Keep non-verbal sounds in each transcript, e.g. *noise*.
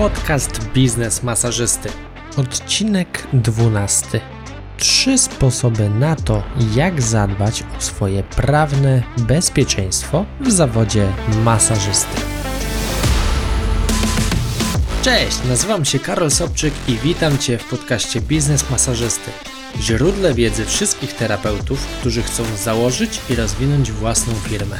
Podcast Biznes Masażysty. Odcinek 12. Trzy sposoby na to, jak zadbać o swoje prawne bezpieczeństwo w zawodzie masażysty. Cześć, nazywam się Karol Sobczyk i witam Cię w podcaście Biznes Masażysty. Źródle wiedzy wszystkich terapeutów, którzy chcą założyć i rozwinąć własną firmę.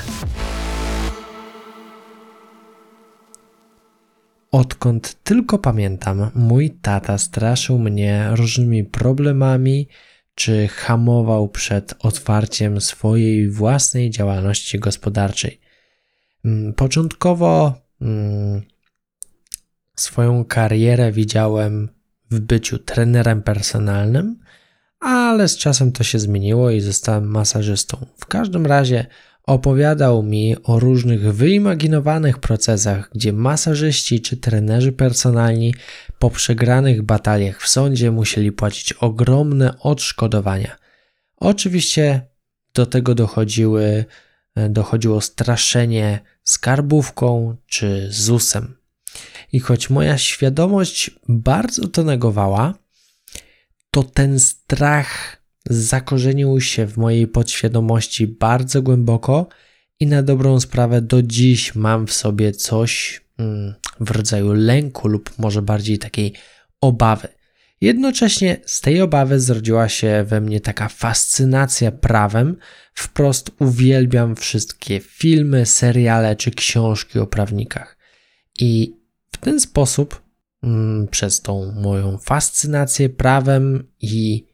Odkąd tylko pamiętam, mój tata straszył mnie różnymi problemami, czy hamował przed otwarciem swojej własnej działalności gospodarczej. Mm, początkowo mm, swoją karierę widziałem w byciu trenerem personalnym, ale z czasem to się zmieniło i zostałem masażystą. W każdym razie Opowiadał mi o różnych wyimaginowanych procesach, gdzie masażyści czy trenerzy personalni po przegranych bataliach w sądzie musieli płacić ogromne odszkodowania. Oczywiście do tego dochodziły, dochodziło straszenie skarbówką czy ZUS-em. I choć moja świadomość bardzo to negowała, to ten strach zakorzenił się w mojej podświadomości bardzo głęboko i na dobrą sprawę do dziś mam w sobie coś mm, w rodzaju lęku lub może bardziej takiej obawy. Jednocześnie z tej obawy zrodziła się we mnie taka fascynacja prawem. Wprost uwielbiam wszystkie filmy, seriale czy książki o prawnikach. I w ten sposób, mm, przez tą moją fascynację prawem i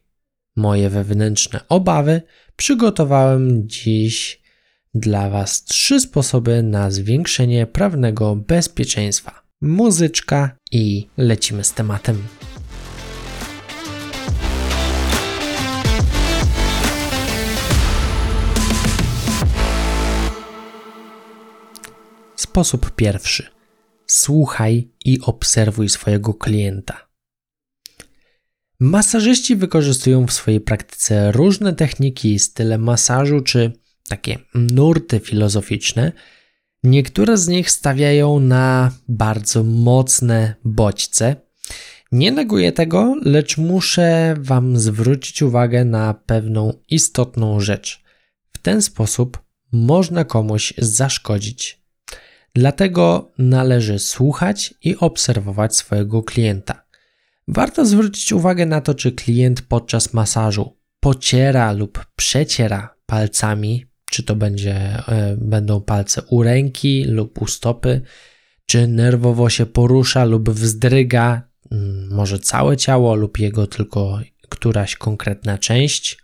moje wewnętrzne obawy, przygotowałem dziś dla Was trzy sposoby na zwiększenie prawnego bezpieczeństwa. Muzyczka i lecimy z tematem. Sposób pierwszy. Słuchaj i obserwuj swojego klienta. Masażyści wykorzystują w swojej praktyce różne techniki style masażu czy takie nurty filozoficzne. Niektóre z nich stawiają na bardzo mocne bodźce. Nie neguję tego, lecz muszę Wam zwrócić uwagę na pewną istotną rzecz. W ten sposób można komuś zaszkodzić. Dlatego należy słuchać i obserwować swojego klienta. Warto zwrócić uwagę na to, czy klient podczas masażu pociera lub przeciera palcami, czy to będzie, e, będą palce u ręki lub u stopy, czy nerwowo się porusza lub wzdryga, mm, może całe ciało lub jego tylko któraś konkretna część.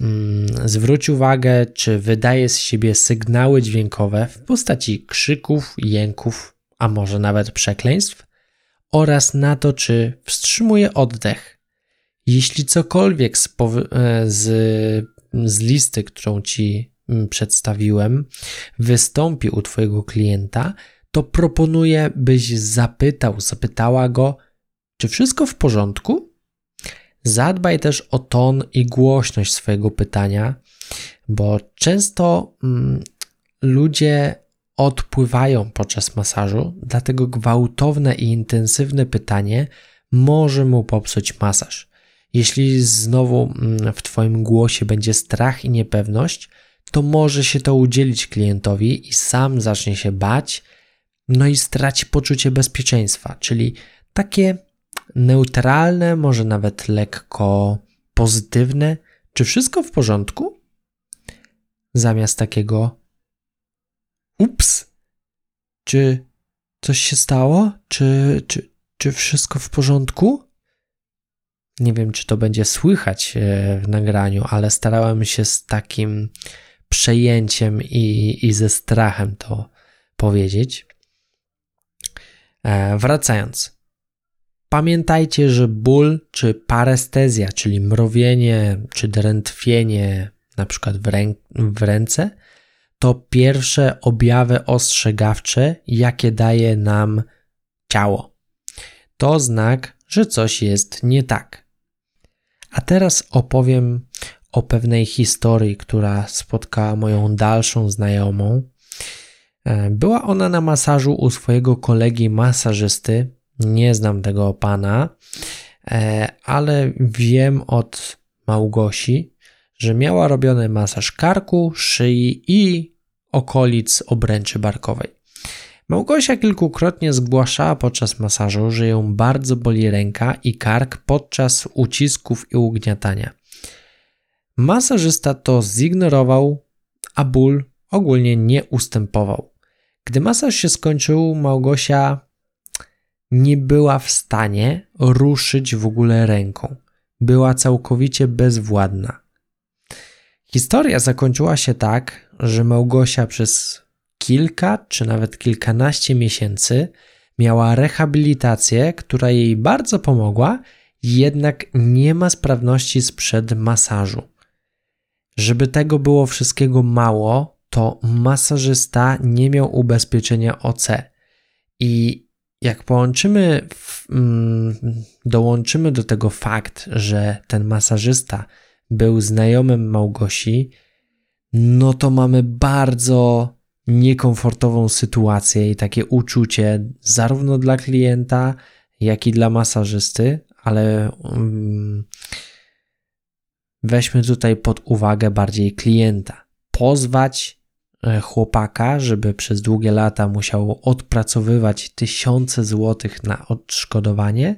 Mm, zwróć uwagę, czy wydaje z siebie sygnały dźwiękowe w postaci krzyków, jęków, a może nawet przekleństw oraz na to, czy wstrzymuje oddech. Jeśli cokolwiek z, e, z, z listy, którą ci mm, przedstawiłem, wystąpi u Twojego klienta, to proponuję, byś zapytał, zapytała go, czy wszystko w porządku? Zadbaj też o ton i głośność swojego pytania, bo często mm, ludzie odpływają podczas masażu, dlatego gwałtowne i intensywne pytanie może mu popsuć masaż. Jeśli znowu mm, w Twoim głosie będzie strach i niepewność, to może się to udzielić klientowi i sam zacznie się bać, no i straci poczucie bezpieczeństwa, czyli takie neutralne, może nawet lekko pozytywne, czy wszystko w porządku? Zamiast takiego ups, czy coś się stało? Czy, czy, czy wszystko w porządku? Nie wiem, czy to będzie słychać e, w nagraniu, ale starałem się z takim przejęciem i, i ze strachem to powiedzieć. E, wracając. Pamiętajcie, że ból czy parestezja, czyli mrowienie czy drętwienie, na przykład w, rę w ręce, to pierwsze objawy ostrzegawcze, jakie daje nam ciało. To znak, że coś jest nie tak. A teraz opowiem o pewnej historii, która spotkała moją dalszą znajomą. E, była ona na masażu u swojego kolegi masażysty, Nie znam tego pana, e, ale wiem od Małgosi, że miała robiony masaż karku, szyi i okolic obręczy barkowej. Małgosia kilkukrotnie zgłaszała podczas masażu, że ją bardzo boli ręka i kark podczas ucisków i ugniatania. Masażysta to zignorował, a ból ogólnie nie ustępował. Gdy masaż się skończył, Małgosia nie była w stanie ruszyć w ogóle ręką. Była całkowicie bezwładna. Historia zakończyła się tak, że Małgosia przez kilka czy nawet kilkanaście miesięcy miała rehabilitację, która jej bardzo pomogła, jednak nie ma sprawności sprzed masażu. Żeby tego było wszystkiego mało, to masażysta nie miał ubezpieczenia OC. I jak połączymy, mm, dołączymy do tego fakt, że ten masażysta był znajomym Małgosi, no to mamy bardzo niekomfortową sytuację i takie uczucie zarówno dla klienta, jak i dla masażysty, ale um, weźmy tutaj pod uwagę bardziej klienta. Pozwać e, chłopaka, żeby przez długie lata musiał odpracowywać tysiące złotych na odszkodowanie,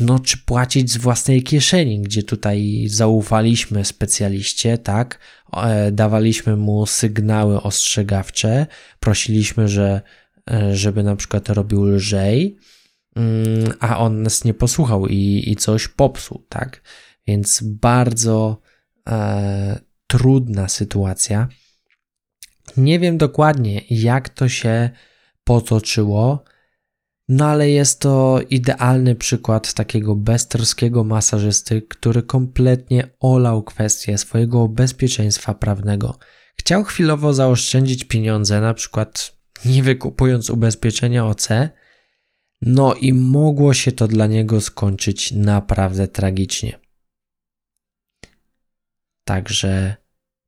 no czy płacić z własnej kieszeni, gdzie tutaj zaufaliśmy specjaliście, tak? E, dawaliśmy mu sygnały ostrzegawcze, prosiliśmy, że, e, żeby na przykład robił lżej, mm, a on nas nie posłuchał i, i coś popsuł, tak? Więc bardzo e, trudna sytuacja. Nie wiem dokładnie, jak to się potoczyło, no ale jest to idealny przykład takiego beztroskiego masażysty, który kompletnie olał kwestię swojego bezpieczeństwa prawnego. Chciał chwilowo zaoszczędzić pieniądze, na przykład nie wykupując ubezpieczenia OC, no i mogło się to dla niego skończyć naprawdę tragicznie. Także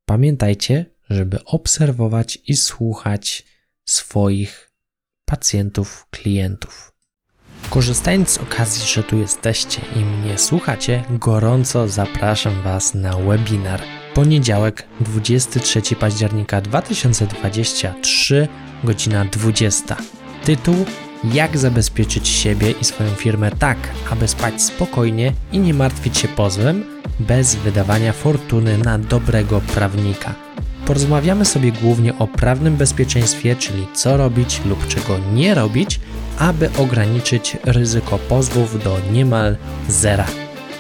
pamiętajcie, żeby obserwować i słuchać swoich pacjentów, klientów. Korzystając z okazji, że tu jesteście i mnie słuchacie, gorąco zapraszam Was na webinar. Poniedziałek, 23 października 2023, godzina 20. Tytuł: Jak zabezpieczyć siebie i swoją firmę tak, aby spać spokojnie i nie martwić się pozwem, bez wydawania fortuny na dobrego prawnika. Porozmawiamy sobie głównie o prawnym bezpieczeństwie, czyli co robić lub czego nie robić, aby ograniczyć ryzyko pozwów do niemal zera.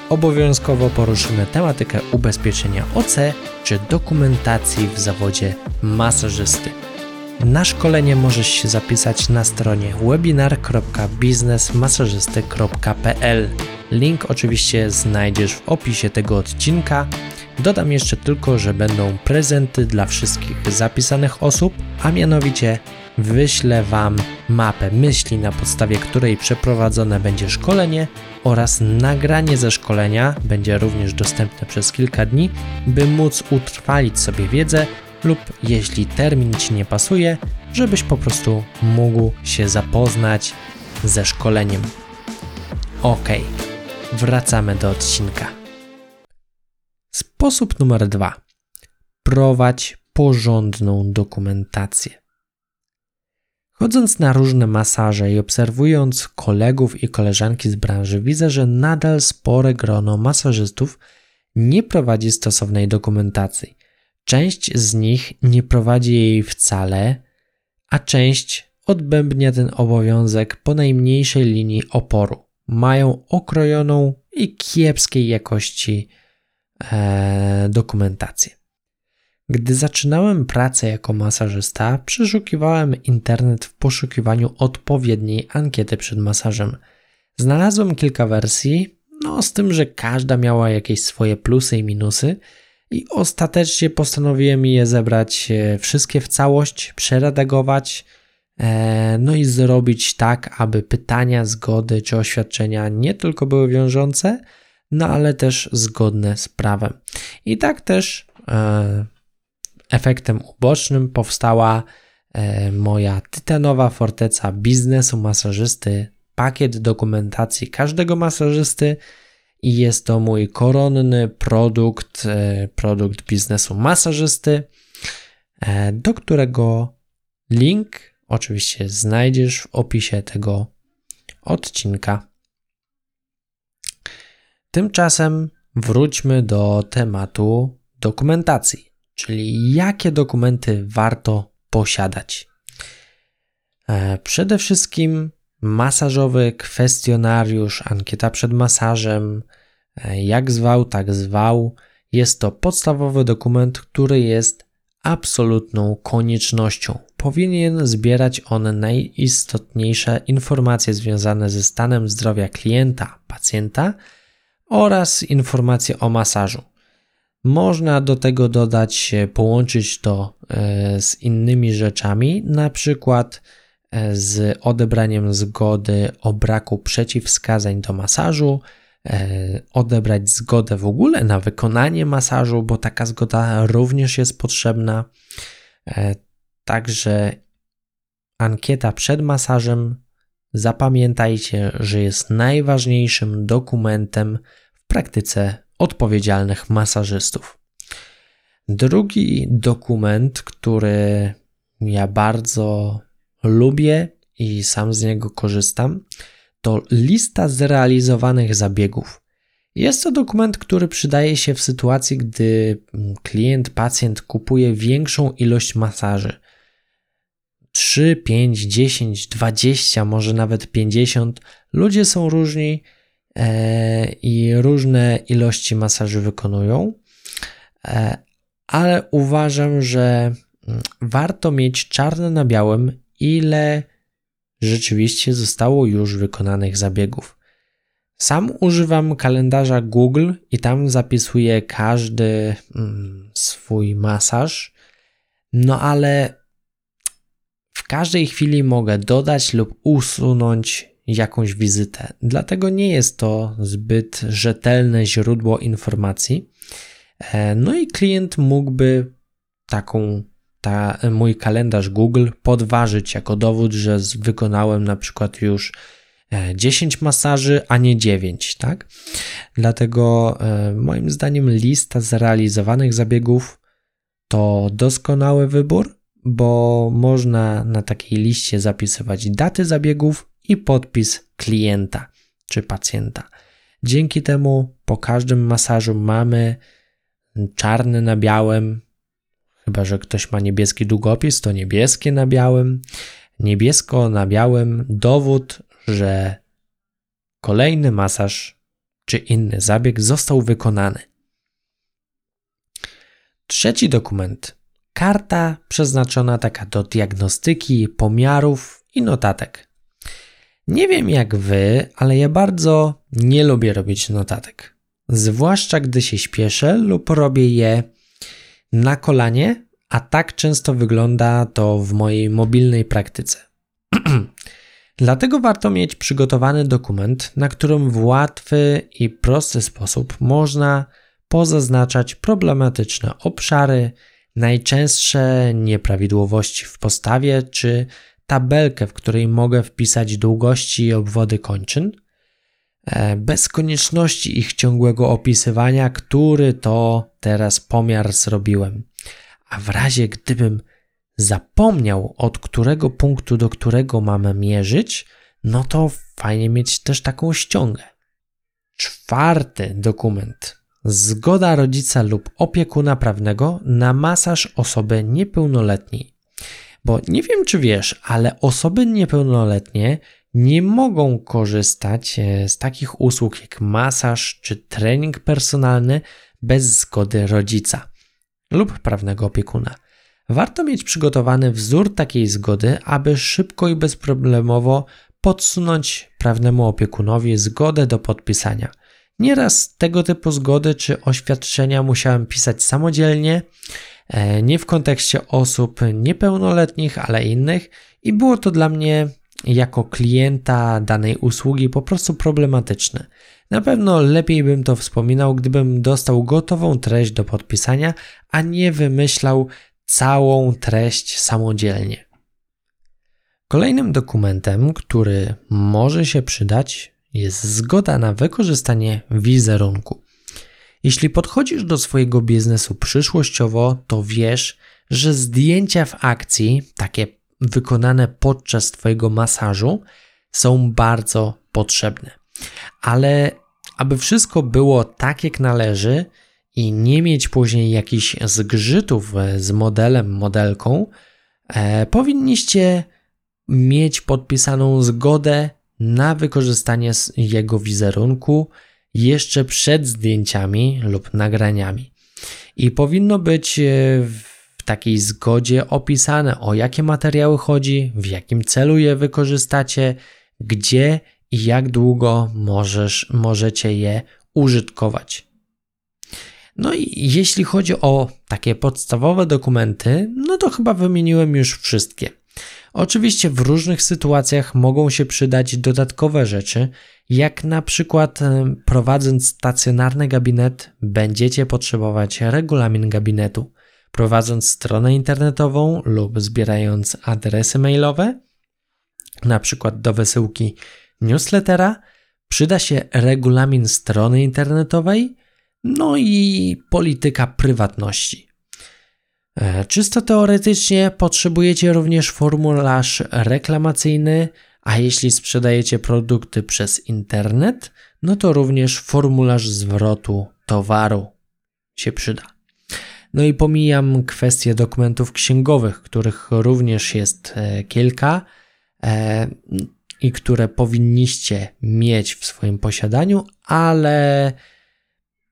Obowiązkowo poruszymy tematykę ubezpieczenia OC czy dokumentacji w zawodzie masażysty. Na szkolenie możesz się zapisać na stronie webinar.biznesmasażysty.pl. Link oczywiście znajdziesz w opisie tego odcinka. Dodam jeszcze tylko, że będą prezenty dla wszystkich zapisanych osób, a mianowicie wyślę Wam mapę myśli, na podstawie której przeprowadzone będzie szkolenie oraz nagranie ze szkolenia będzie również dostępne przez kilka dni, by móc utrwalić sobie wiedzę lub jeśli termin Ci nie pasuje, żebyś po prostu mógł się zapoznać ze szkoleniem. Ok, wracamy do odcinka. Sposób numer dwa. Prowadź porządną dokumentację. Chodząc na różne masaże i obserwując kolegów i koleżanki z branży, widzę, że nadal spore grono masażystów nie prowadzi stosownej dokumentacji. Część z nich nie prowadzi jej wcale, a część odbębnia ten obowiązek po najmniejszej linii oporu. Mają okrojoną i kiepskiej jakości e, dokumentację. Gdy zaczynałem pracę jako masażysta, przeszukiwałem internet w poszukiwaniu odpowiedniej ankiety przed masażem. Znalazłem kilka wersji, no z tym, że każda miała jakieś swoje plusy i minusy, i ostatecznie postanowiłem je zebrać e, wszystkie w całość, przeredagować, no i zrobić tak, aby pytania, zgody czy oświadczenia nie tylko były wiążące, no ale też zgodne z prawem. I tak też e, efektem ubocznym powstała moja tytanowa forteca biznesu masażysty pakiet dokumentacji każdego masażysty i jest to mój koronny produkt, e, produkt biznesu masażysty, e, do którego link oczywiście znajdziesz w opisie tego odcinka. Tymczasem wróćmy do tematu dokumentacji, czyli jakie dokumenty warto posiadać. E, przede wszystkim masażowy kwestionariusz, ankieta przed masażem, e, jak zwał, tak zwał. Jest to podstawowy dokument, który jest absolutną koniecznością. Powinien zbierać on najistotniejsze informacje związane ze stanem zdrowia klienta, pacjenta oraz informacje o masażu. Można do tego dodać, połączyć to e, z innymi rzeczami, na przykład e, z odebraniem zgody o braku przeciwwskazań do masażu, e, odebrać zgodę w ogóle na wykonanie masażu, bo taka zgoda również jest potrzebna. Także ankieta przed masażem zapamiętajcie, że jest najważniejszym dokumentem w praktyce odpowiedzialnych masażystów. Drugi dokument, który ja bardzo lubię i sam z niego korzystam, to lista zrealizowanych zabiegów. Jest to dokument, który przydaje się w sytuacji, gdy klient, pacjent kupuje większą ilość masaży. 3, 5, 10, 20, może nawet 50. Ludzie są różni e, i różne ilości masaży wykonują, e, ale uważam, że mm, warto mieć czarne na białym, ile rzeczywiście zostało już wykonanych zabiegów. Sam używam kalendarza Google i tam zapisuję każdy mm, swój masaż, no ale każdej chwili mogę dodać lub usunąć jakąś wizytę. Dlatego nie jest to zbyt rzetelne źródło informacji. E, no i klient mógłby taką ta, mój kalendarz Google podważyć jako dowód, że wykonałem na przykład już 10 e, masaży, a nie 9, tak? Dlatego e, moim zdaniem lista zrealizowanych zabiegów to doskonały wybór, bo można na takiej liście zapisywać daty zabiegów i podpis klienta czy pacjenta. Dzięki temu po każdym masażu mamy czarny na białym, chyba że ktoś ma niebieski długopis, to niebieskie na białym, niebiesko na białym dowód, że kolejny masaż czy inny zabieg został wykonany. Trzeci dokument karta przeznaczona taka do diagnostyki, pomiarów i notatek. Nie wiem jak wy, ale ja bardzo nie lubię robić notatek. Zwłaszcza gdy się śpieszę lub robię je na kolanie, a tak często wygląda to w mojej mobilnej praktyce. *clears throat* Dlatego warto mieć przygotowany dokument, na którym w łatwy i prosty sposób można pozaznaczać problematyczne obszary, najczęstsze nieprawidłowości w postawie czy tabelkę, w której mogę wpisać długości i obwody kończyn, e, bez konieczności ich ciągłego opisywania, który to teraz pomiar zrobiłem. A w razie gdybym zapomniał, od którego punktu do którego mamy mierzyć, no to fajnie mieć też taką ściągę. Czwarty dokument Zgoda rodzica lub opiekuna prawnego na masaż osoby niepełnoletniej. Bo nie wiem, czy wiesz, ale osoby niepełnoletnie nie mogą korzystać e, z takich usług jak masaż czy trening personalny bez zgody rodzica lub prawnego opiekuna. Warto mieć przygotowany wzór takiej zgody, aby szybko i bezproblemowo podsunąć prawnemu opiekunowi zgodę do podpisania. Nieraz tego typu zgody czy oświadczenia musiałem pisać samodzielnie, e, nie w kontekście osób niepełnoletnich, ale innych, i było to dla mnie jako klienta danej usługi po prostu problematyczne. Na pewno lepiej bym to wspominał, gdybym dostał gotową treść do podpisania, a nie wymyślał całą treść samodzielnie. Kolejnym dokumentem, który może się przydać, jest zgoda na wykorzystanie wizerunku. Jeśli podchodzisz do swojego biznesu przyszłościowo, to wiesz, że zdjęcia w akcji, takie wykonane podczas Twojego masażu, są bardzo potrzebne. Ale aby wszystko było tak, jak należy i nie mieć później jakichś zgrzytów z modelem, modelką, e, powinniście mieć podpisaną zgodę na wykorzystanie jego wizerunku jeszcze przed zdjęciami lub nagraniami. I powinno być e, w takiej zgodzie opisane, o jakie materiały chodzi, w jakim celu je wykorzystacie, gdzie i jak długo możesz, możecie je użytkować. No i jeśli chodzi o takie podstawowe dokumenty, no to chyba wymieniłem już wszystkie. Oczywiście w różnych sytuacjach mogą się przydać dodatkowe rzeczy, jak na przykład e, prowadząc stacjonarny gabinet, będziecie potrzebować regulamin gabinetu. Prowadząc stronę internetową lub zbierając adresy mailowe, na przykład do wysyłki newslettera, przyda się regulamin strony internetowej, no i polityka prywatności. E, czysto teoretycznie potrzebujecie również formularz reklamacyjny, a jeśli sprzedajecie produkty przez internet, no to również formularz zwrotu towaru się przyda. No i pomijam kwestię dokumentów księgowych, których również jest e, kilka e, i które powinniście mieć w swoim posiadaniu, ale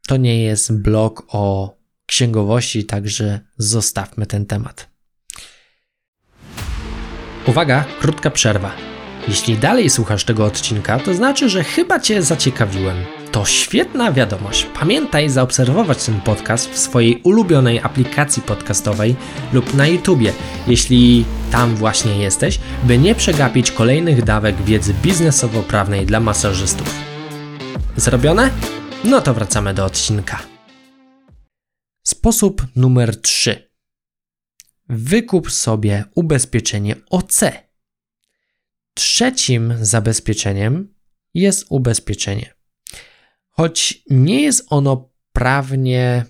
to nie jest blog o księgowości, także zostawmy ten temat. Uwaga, krótka przerwa. Jeśli dalej słuchasz tego odcinka, to znaczy, że chyba Cię zaciekawiłem. To świetna wiadomość. Pamiętaj zaobserwować ten podcast w swojej ulubionej aplikacji podcastowej lub na YouTubie, jeśli tam właśnie jesteś, by nie przegapić kolejnych dawek wiedzy biznesowo-prawnej dla masażystów. Zrobione? No to wracamy do odcinka. Sposób numer 3. Wykup sobie ubezpieczenie OC. Trzecim zabezpieczeniem jest ubezpieczenie. Choć nie jest ono prawnie,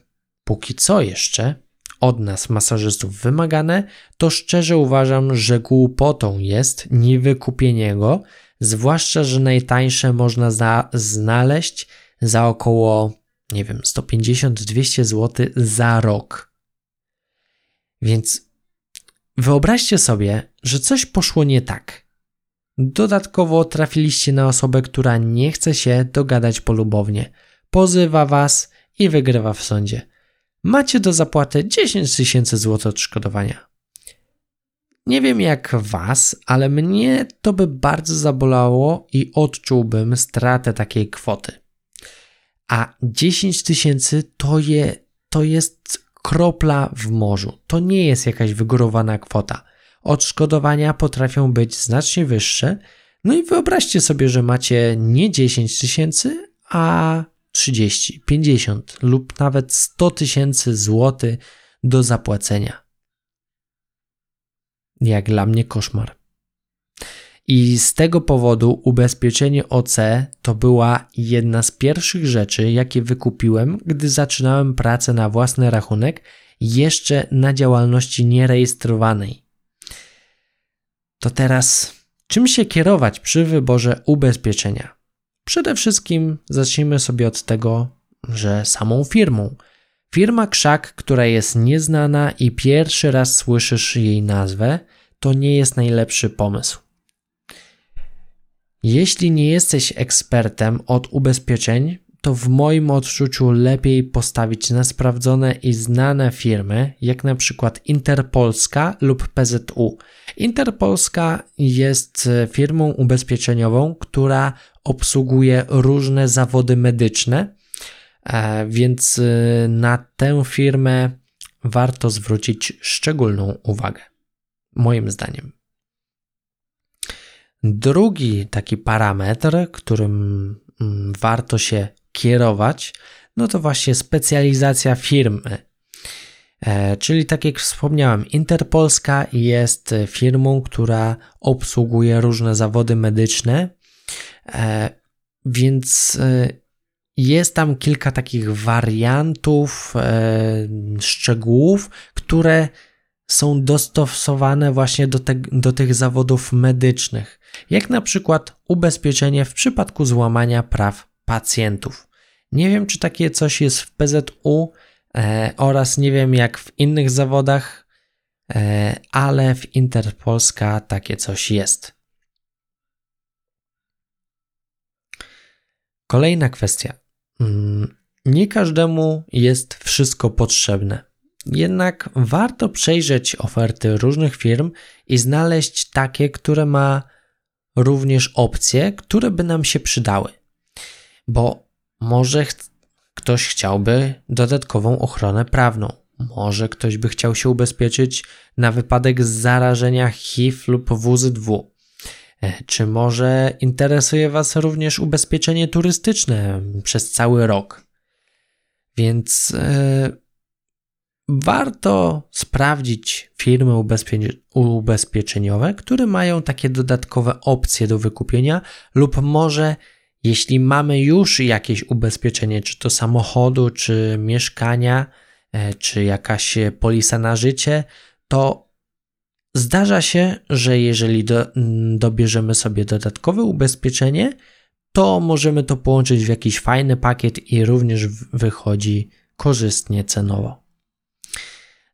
póki co jeszcze, od nas, masażystów, wymagane, to szczerze uważam, że głupotą jest niewykupienie go, zwłaszcza, że najtańsze można za znaleźć za około nie wiem, 150-200 zł za rok. Więc wyobraźcie sobie, że coś poszło nie tak. Dodatkowo trafiliście na osobę, która nie chce się dogadać polubownie, pozywa was i wygrywa w sądzie. Macie do zapłaty 10 tysięcy złotych odszkodowania. Nie wiem jak was, ale mnie to by bardzo zabolało i odczułbym stratę takiej kwoty a 10 tysięcy to, je, to jest kropla w morzu. To nie jest jakaś wygórowana kwota. Odszkodowania potrafią być znacznie wyższe. No i wyobraźcie sobie, że macie nie 10 tysięcy, a 30, 50 lub nawet 100 tysięcy złotych do zapłacenia. Jak dla mnie koszmar. I z tego powodu ubezpieczenie OC to była jedna z pierwszych rzeczy, jakie wykupiłem, gdy zaczynałem pracę na własny rachunek, jeszcze na działalności nierejestrowanej. To teraz, czym się kierować przy wyborze ubezpieczenia? Przede wszystkim zacznijmy sobie od tego, że samą firmą. Firma Krzak, która jest nieznana i pierwszy raz słyszysz jej nazwę, to nie jest najlepszy pomysł. Jeśli nie jesteś ekspertem od ubezpieczeń, to w moim odczuciu lepiej postawić na sprawdzone i znane firmy, jak na przykład Interpolska lub PZU. Interpolska jest firmą ubezpieczeniową, która obsługuje różne zawody medyczne, e, więc e, na tę firmę warto zwrócić szczególną uwagę, moim zdaniem. Drugi taki parametr, którym mm, warto się kierować, no to właśnie specjalizacja firmy. E, czyli tak jak wspomniałem, Interpolska jest firmą, która obsługuje różne zawody medyczne, e, więc e, jest tam kilka takich wariantów, szczegółów, które są dostosowane właśnie do, te, do tych zawodów medycznych, jak na przykład ubezpieczenie w przypadku złamania praw pacjentów. Nie wiem, czy takie coś jest w PZU e, oraz nie wiem, jak w innych zawodach, e, ale w Interpolska takie coś jest. Kolejna kwestia. Mm, nie każdemu jest wszystko potrzebne. Jednak warto przejrzeć oferty różnych firm i znaleźć takie, które ma również opcje, które by nam się przydały. Bo może ch ktoś chciałby dodatkową ochronę prawną, może ktoś by chciał się ubezpieczyć na wypadek zarażenia HIV lub WZW. E, czy może interesuje Was również ubezpieczenie turystyczne przez cały rok? Więc yy, warto sprawdzić firmy ubezpieczeniowe, które mają takie dodatkowe opcje do wykupienia, lub może jeśli mamy już jakieś ubezpieczenie, czy to samochodu, czy mieszkania, e, czy jakaś polisa na życie, to zdarza się, że jeżeli do, dobierzemy sobie dodatkowe ubezpieczenie, to możemy to połączyć w jakiś fajny pakiet i również wychodzi korzystnie cenowo.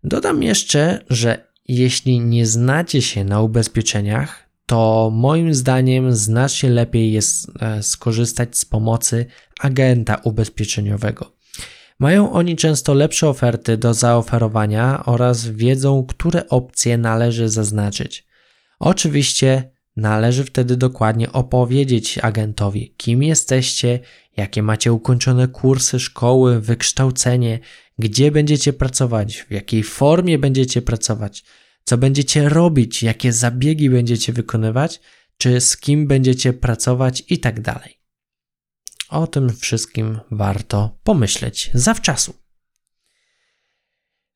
Dodam jeszcze, że jeśli nie znacie się na ubezpieczeniach, to moim zdaniem znacznie lepiej jest e, skorzystać z pomocy agenta ubezpieczeniowego. Mają oni często lepsze oferty do zaoferowania oraz wiedzą, które opcje należy zaznaczyć. Oczywiście należy wtedy dokładnie opowiedzieć agentowi, kim jesteście, jakie macie ukończone kursy, szkoły, wykształcenie, gdzie będziecie pracować, w jakiej formie będziecie pracować, co będziecie robić, jakie zabiegi będziecie wykonywać, czy z kim będziecie pracować i tak dalej. O tym wszystkim warto pomyśleć zawczasu.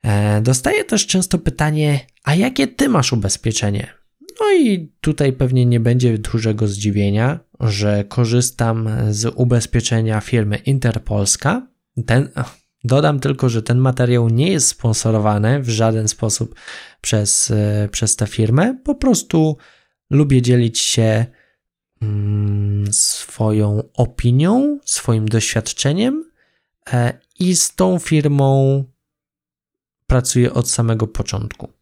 E, dostaję też często pytanie, a jakie ty masz ubezpieczenie? No i tutaj pewnie nie będzie dużego zdziwienia, że korzystam z ubezpieczenia firmy Interpolska. Ten, Dodam tylko, że ten materiał nie jest sponsorowany w żaden sposób przez, e, przez tę firmę. Po prostu lubię dzielić się mm, swoją opinią, swoim doświadczeniem e, i z tą firmą pracuję od samego początku.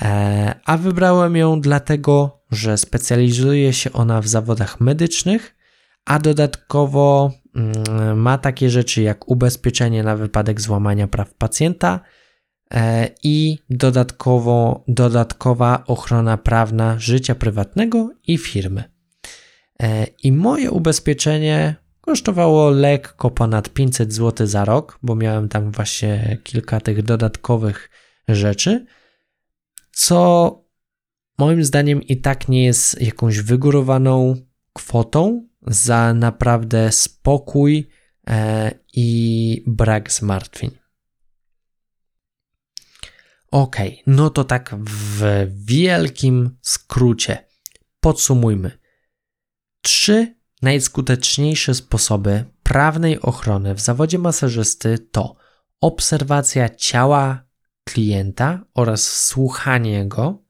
E, a wybrałem ją dlatego, że specjalizuje się ona w zawodach medycznych, a dodatkowo ma takie rzeczy jak ubezpieczenie na wypadek złamania praw pacjenta e, i dodatkowo, dodatkowa ochrona prawna życia prywatnego i firmy. E, I moje ubezpieczenie kosztowało lekko ponad 500 zł za rok, bo miałem tam właśnie kilka tych dodatkowych rzeczy, co moim zdaniem i tak nie jest jakąś wygórowaną kwotą, za naprawdę spokój e, i brak zmartwień. Ok, no to tak w wielkim skrócie podsumujmy. Trzy najskuteczniejsze sposoby prawnej ochrony w zawodzie masażysty to obserwacja ciała klienta oraz słuchanie go,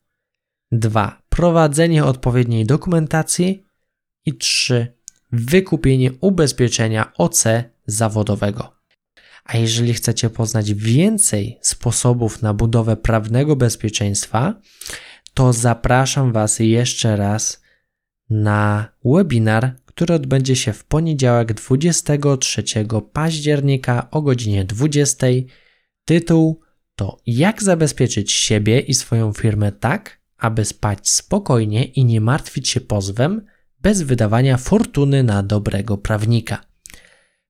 dwa prowadzenie odpowiedniej dokumentacji i trzy wykupienie ubezpieczenia OC zawodowego. A jeżeli chcecie poznać więcej sposobów na budowę prawnego bezpieczeństwa, to zapraszam Was jeszcze raz na webinar, który odbędzie się w poniedziałek 23 października o godzinie 20. Tytuł to Jak zabezpieczyć siebie i swoją firmę tak, aby spać spokojnie i nie martwić się pozwem bez wydawania fortuny na dobrego prawnika.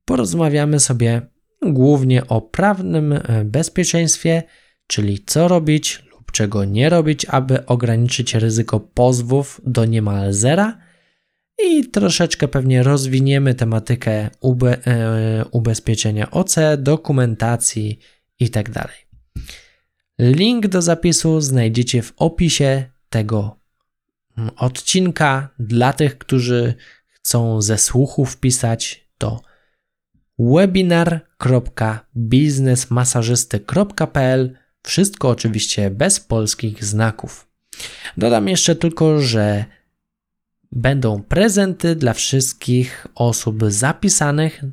Porozmawiamy sobie głównie o prawnym e, bezpieczeństwie, czyli co robić lub czego nie robić, aby ograniczyć ryzyko pozwów do niemal zera. I troszeczkę pewnie rozwiniemy tematykę ube, e, ubezpieczenia OC, dokumentacji itd. Tak Link do zapisu znajdziecie w opisie tego odcinka. Dla tych, którzy chcą ze słuchu wpisać, to webinar.biznesmasażysty.pl Wszystko oczywiście bez polskich znaków. Dodam jeszcze tylko, że będą prezenty dla wszystkich osób zapisanych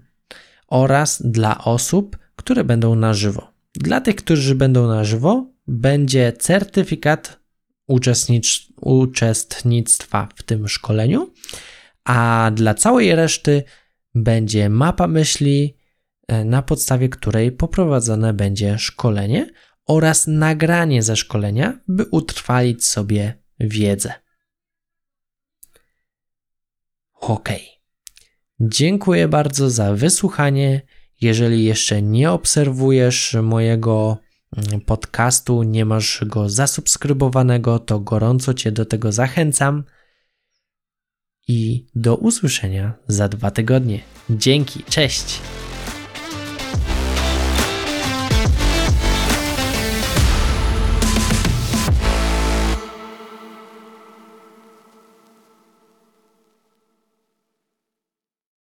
oraz dla osób, które będą na żywo. Dla tych, którzy będą na żywo, będzie certyfikat uczestnicz- uczestnictwa w tym szkoleniu, a dla całej reszty będzie mapa myśli, e, na podstawie której poprowadzone będzie szkolenie oraz nagranie ze szkolenia, by utrwalić sobie wiedzę. Ok. Dziękuję bardzo za wysłuchanie. Jeżeli jeszcze nie obserwujesz mojego podcastu, nie masz go zasubskrybowanego, to gorąco Cię do tego zachęcam. I do usłyszenia za dwa tygodnie. Dzięki, cześć!